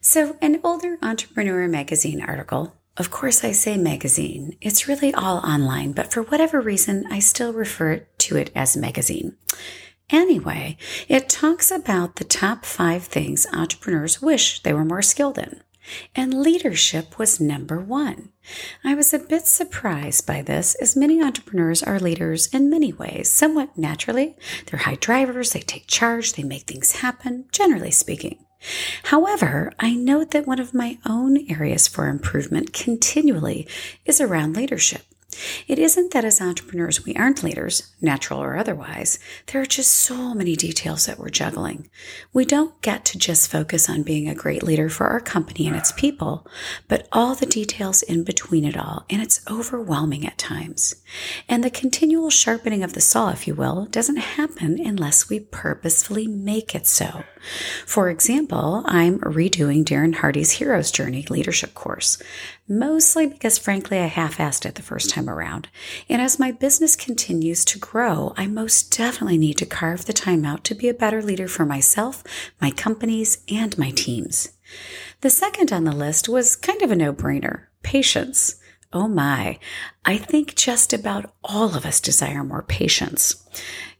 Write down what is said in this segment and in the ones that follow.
So, an older Entrepreneur magazine article, of course, I say magazine, it's really all online, but for whatever reason, I still refer to it as magazine. Anyway, it talks about the top five things entrepreneurs wish they were more skilled in. And leadership was number one. I was a bit surprised by this, as many entrepreneurs are leaders in many ways, somewhat naturally. They're high drivers, they take charge, they make things happen, generally speaking. However, I note that one of my own areas for improvement continually is around leadership. It isn't that as entrepreneurs we aren't leaders, natural or otherwise. There are just so many details that we're juggling. We don't get to just focus on being a great leader for our company and its people, but all the details in between it all, and it's overwhelming at times. And the continual sharpening of the saw, if you will, doesn't happen unless we purposefully make it so. For example, I'm redoing Darren Hardy's Hero's Journey leadership course, mostly because frankly I half assed it the first time around. And as my business continues to grow, I most definitely need to carve the time out to be a better leader for myself, my companies, and my teams. The second on the list was kind of a no brainer patience. Oh my, I think just about all of us desire more patience.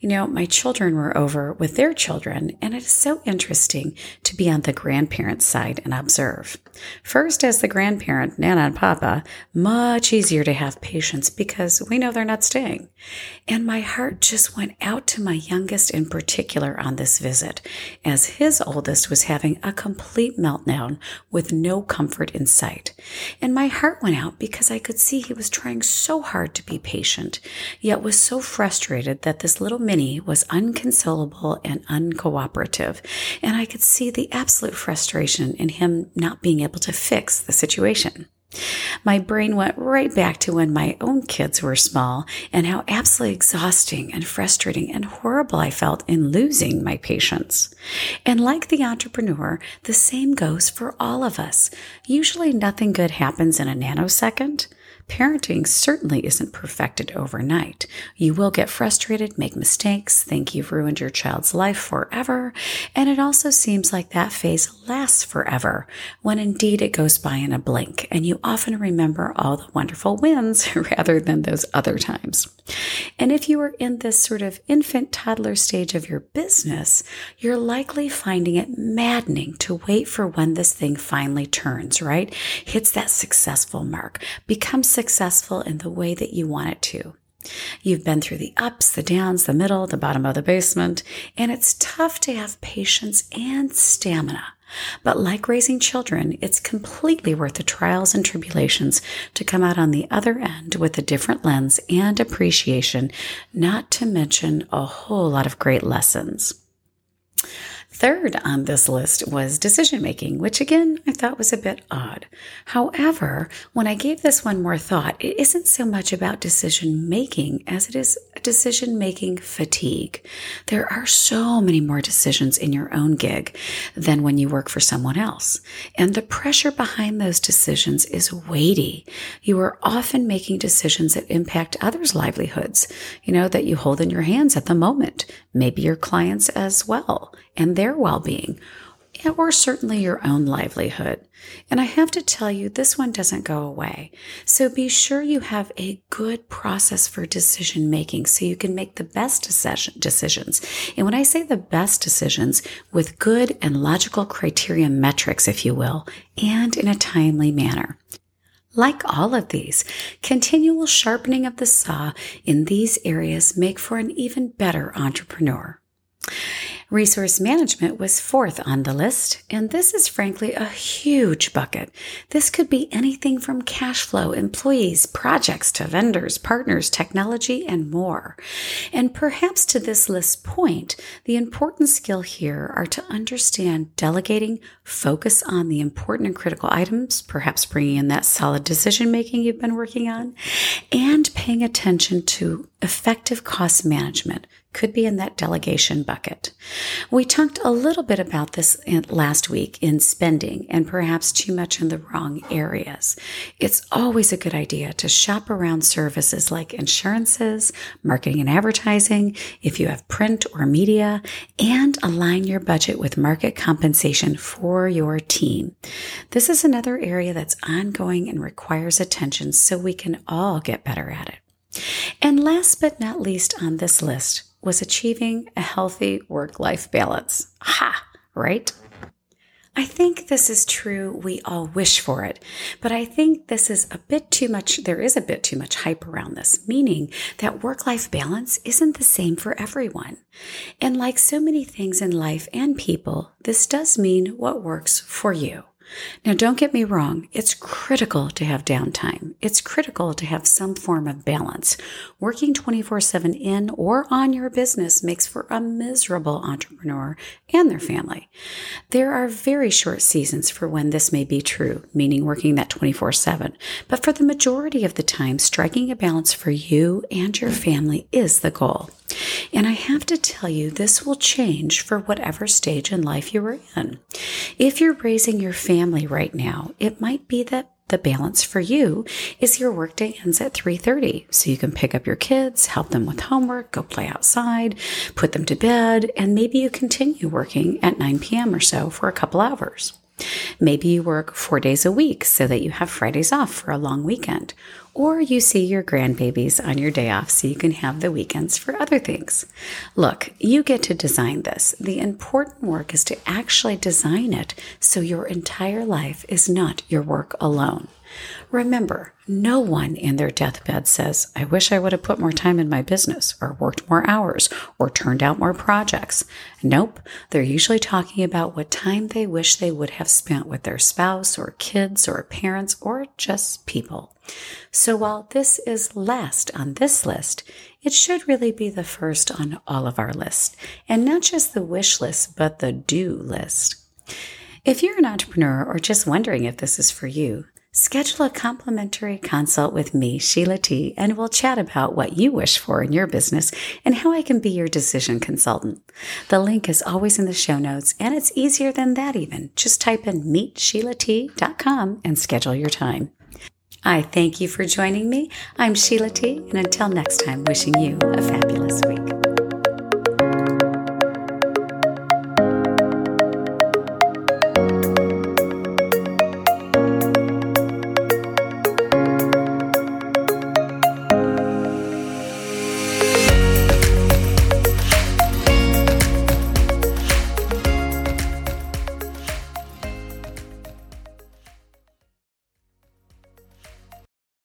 You know, my children were over with their children, and it is so interesting to be on the grandparents' side and observe. First, as the grandparent, Nana and Papa, much easier to have patience because we know they're not staying. And my heart just went out to my youngest in particular on this visit, as his oldest was having a complete meltdown with no comfort in sight. And my heart went out because I could see he was trying so hard to be patient, yet was so frustrated that this little Minnie was unconsolable and uncooperative, and I could see the absolute frustration in him not being able to fix the situation. My brain went right back to when my own kids were small and how absolutely exhausting and frustrating and horrible I felt in losing my patience. And like the entrepreneur, the same goes for all of us. Usually nothing good happens in a nanosecond. Parenting certainly isn't perfected overnight. You will get frustrated, make mistakes, think you've ruined your child's life forever, and it also seems like that phase lasts forever, when indeed it goes by in a blink, and you often remember all the wonderful wins rather than those other times. And if you are in this sort of infant toddler stage of your business, you're likely finding it maddening to wait for when this thing finally turns, right? Hits that successful mark, becomes successful in the way that you want it to. You've been through the ups, the downs, the middle, the bottom of the basement, and it's tough to have patience and stamina. But like raising children, it's completely worth the trials and tribulations to come out on the other end with a different lens and appreciation, not to mention a whole lot of great lessons. Third on this list was decision making, which again I thought was a bit odd. However, when I gave this one more thought, it isn't so much about decision making as it is decision making fatigue. There are so many more decisions in your own gig than when you work for someone else. And the pressure behind those decisions is weighty. You are often making decisions that impact others' livelihoods, you know, that you hold in your hands at the moment, maybe your clients as well and their well being, or certainly your own livelihood. And I have to tell you, this one doesn't go away. So be sure you have a good process for decision making so you can make the best decisions. And when I say the best decisions, with good and logical criteria metrics, if you will, and in a timely manner. Like all of these, continual sharpening of the saw in these areas make for an even better entrepreneur. Resource management was fourth on the list, and this is frankly a huge bucket. This could be anything from cash flow, employees, projects to vendors, partners, technology, and more. And perhaps to this list point, the important skill here are to understand delegating, focus on the important and critical items, perhaps bringing in that solid decision making you've been working on, and paying attention to effective cost management could be in that delegation bucket. We talked a little bit about this last week in spending and perhaps too much in the wrong areas. It's always a good idea to shop around services like insurances, marketing and advertising, if you have print or media, and align your budget with market compensation for your team. This is another area that's ongoing and requires attention so we can all get better at it. And last but not least on this list was achieving a healthy work life balance. Ha, right? I think this is true. We all wish for it. But I think this is a bit too much. There is a bit too much hype around this, meaning that work life balance isn't the same for everyone. And like so many things in life and people, this does mean what works for you. Now, don't get me wrong, it's critical to have downtime. It's critical to have some form of balance. Working 24 7 in or on your business makes for a miserable entrepreneur and their family. There are very short seasons for when this may be true, meaning working that 24 7. But for the majority of the time, striking a balance for you and your family is the goal. And I have to tell you, this will change for whatever stage in life you are in. If you're raising your family right now, it might be that the balance for you is your workday ends at 3:30 so you can pick up your kids, help them with homework, go play outside, put them to bed, and maybe you continue working at 9 p.m. or so for a couple hours. Maybe you work four days a week so that you have Fridays off for a long weekend. Or you see your grandbabies on your day off so you can have the weekends for other things. Look, you get to design this. The important work is to actually design it so your entire life is not your work alone. Remember, no one in their deathbed says, I wish I would have put more time in my business, or worked more hours, or turned out more projects. Nope, they're usually talking about what time they wish they would have spent with their spouse, or kids, or parents, or just people. So while this is last on this list, it should really be the first on all of our lists, and not just the wish list, but the do list. If you're an entrepreneur or just wondering if this is for you, Schedule a complimentary consult with me, Sheila T, and we'll chat about what you wish for in your business and how I can be your decision consultant. The link is always in the show notes, and it's easier than that even. Just type in meetsheila.t.com and schedule your time. I thank you for joining me. I'm Sheila T, and until next time, wishing you a fabulous week.